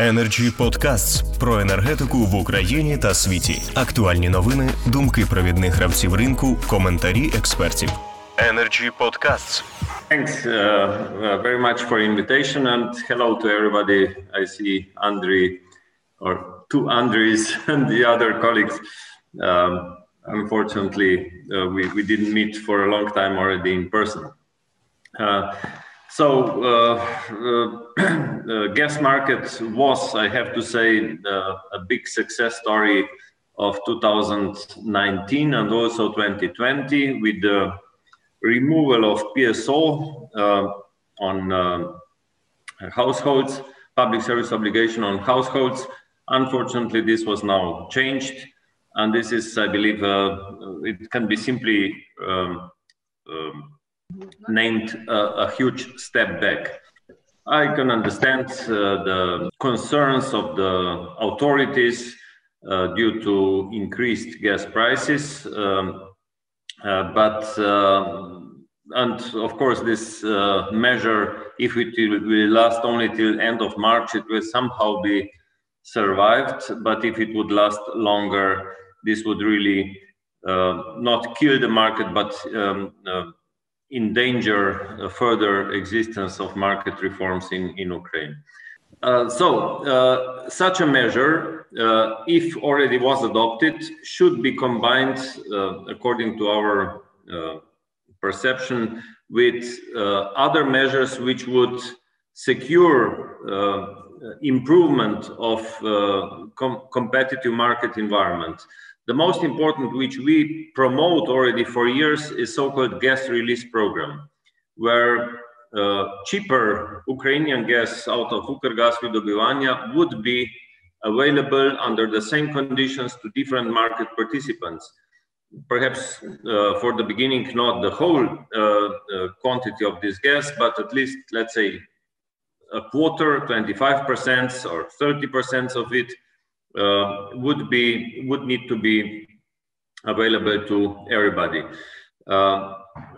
Energy Podcasts про енергетику в Україні та світі. Актуальні новини, думки провідних гравців ринку, коментарі експертів. Energy Podcasts. Thanks uh, uh, very much for invitation and hello to everybody. I see Andrei or two Andres and the other colleagues. Um, unfortunately, uh, we, we didn't meet for a long time already in person. Uh, so uh, uh, gas market was, I have to say, a big success story of 2019 and also 2020 with the removal of PSO on households, public service obligation on households. Unfortunately, this was now changed, and this is, I believe, it can be simply um, um, named a, a, huge step back. I can understand uh, the concerns of the authorities uh, due to increased gas prices, um, uh, but and of course this measure, if it will last only till end of March, it will somehow be survived. But if it would last longer, this would really not kill the market, but um, endanger further existence of market reforms in, in Ukraine. Uh, so, uh, such a measure, uh, if already was adopted, should be combined, according to our perception, with other measures which would secure improvement of com competitive market environment. The most important, which we promote already for years, is so-called gas release program, where uh, cheaper Ukrainian gas out of Ukrgasvydobuvannya would be available under the same conditions to different market participants. Perhaps uh, for the beginning, not the whole uh, quantity of this gas, but at least, let's say, a quarter, 25% or 30% of it uh, would be would need to be available to everybody. Uh,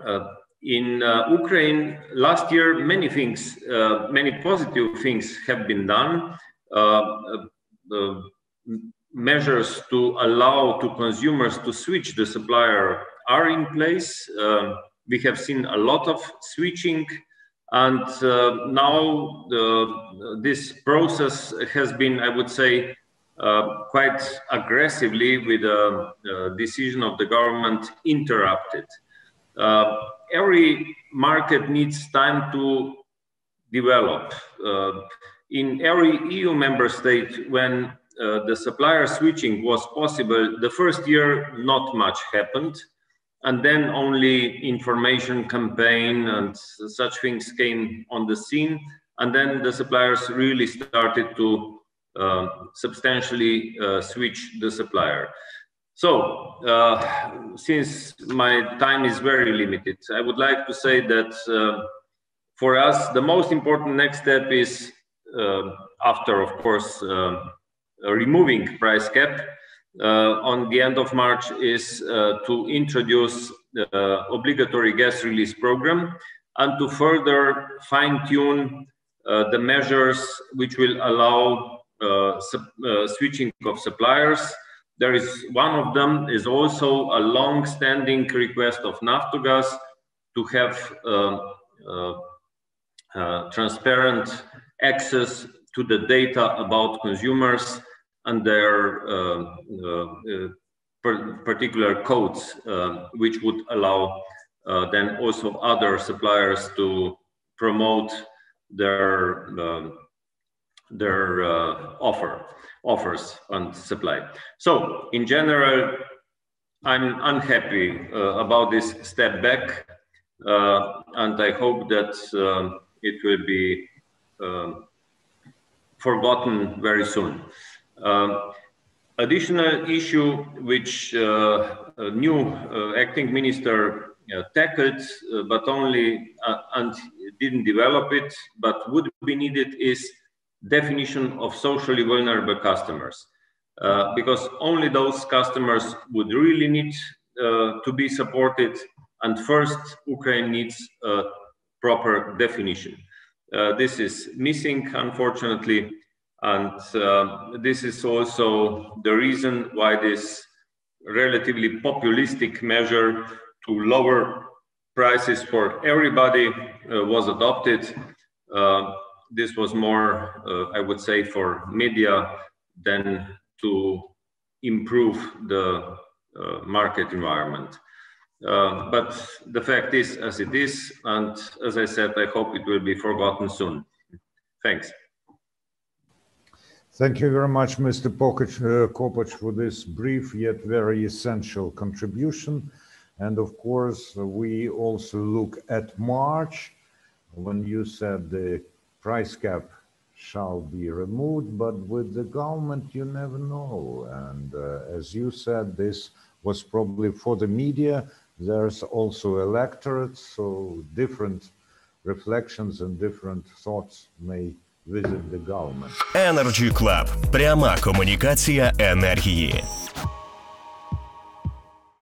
uh, in Ukraine, last year, many things, many positive things have been done. measures to allow to consumers to switch the supplier are in place. Um, we have seen a lot of switching and uh, now this process has been, I would say, uh, quite aggressively with a, a, decision of the government interrupted. Uh, every market needs time to develop. Uh, in every EU member state, when uh, the supplier switching was possible, the first year not much happened. And then only information campaign and such things came on the scene. And then the suppliers really started to uh, substantially uh, switch the supplier. So, uh, since my time is very limited, I would like to say that for us, the most important next step is, after, of course, removing price cap, uh, on the end of March is uh, to introduce the uh, obligatory gas release program and to further fine tune the measures which will allow uh, uh, switching of suppliers. There is one of them is also a long-standing request of Naftogaz to have uh, transparent access to the data about consumers and their uh, uh, particular codes, uh, which would allow then also other suppliers to promote their um, their uh, offer offers and supply. So in general, I'm unhappy uh, about this step back, uh, and I hope that it will be um, forgotten very soon. Um, additional issue which uh, new uh, acting minister uh, tackled, but only and didn't develop it, but would be needed is definition of socially vulnerable customers. Uh, because only those customers would really need uh, to be supported. And first, Ukraine needs a proper definition. Uh, this is missing, unfortunately. And uh, this is also the reason why this relatively populistic measure to lower prices for everybody uh, was adopted. This was more, uh, I would say, for media than to improve the uh, market environment. Uh, but the fact is as it is, and as I said, I hope it will be forgotten soon. Thanks. Thank you very much, Mr. Kopač, uh, for this brief yet very essential contribution. And of course, we also look at March when you said the price cap shall be removed, but with the government, you never know. And uh, as you said, this was probably for the media. There's also electorate, so different reflections and different thoughts may visit the government. Energy Club. Пряма комунікація енергії.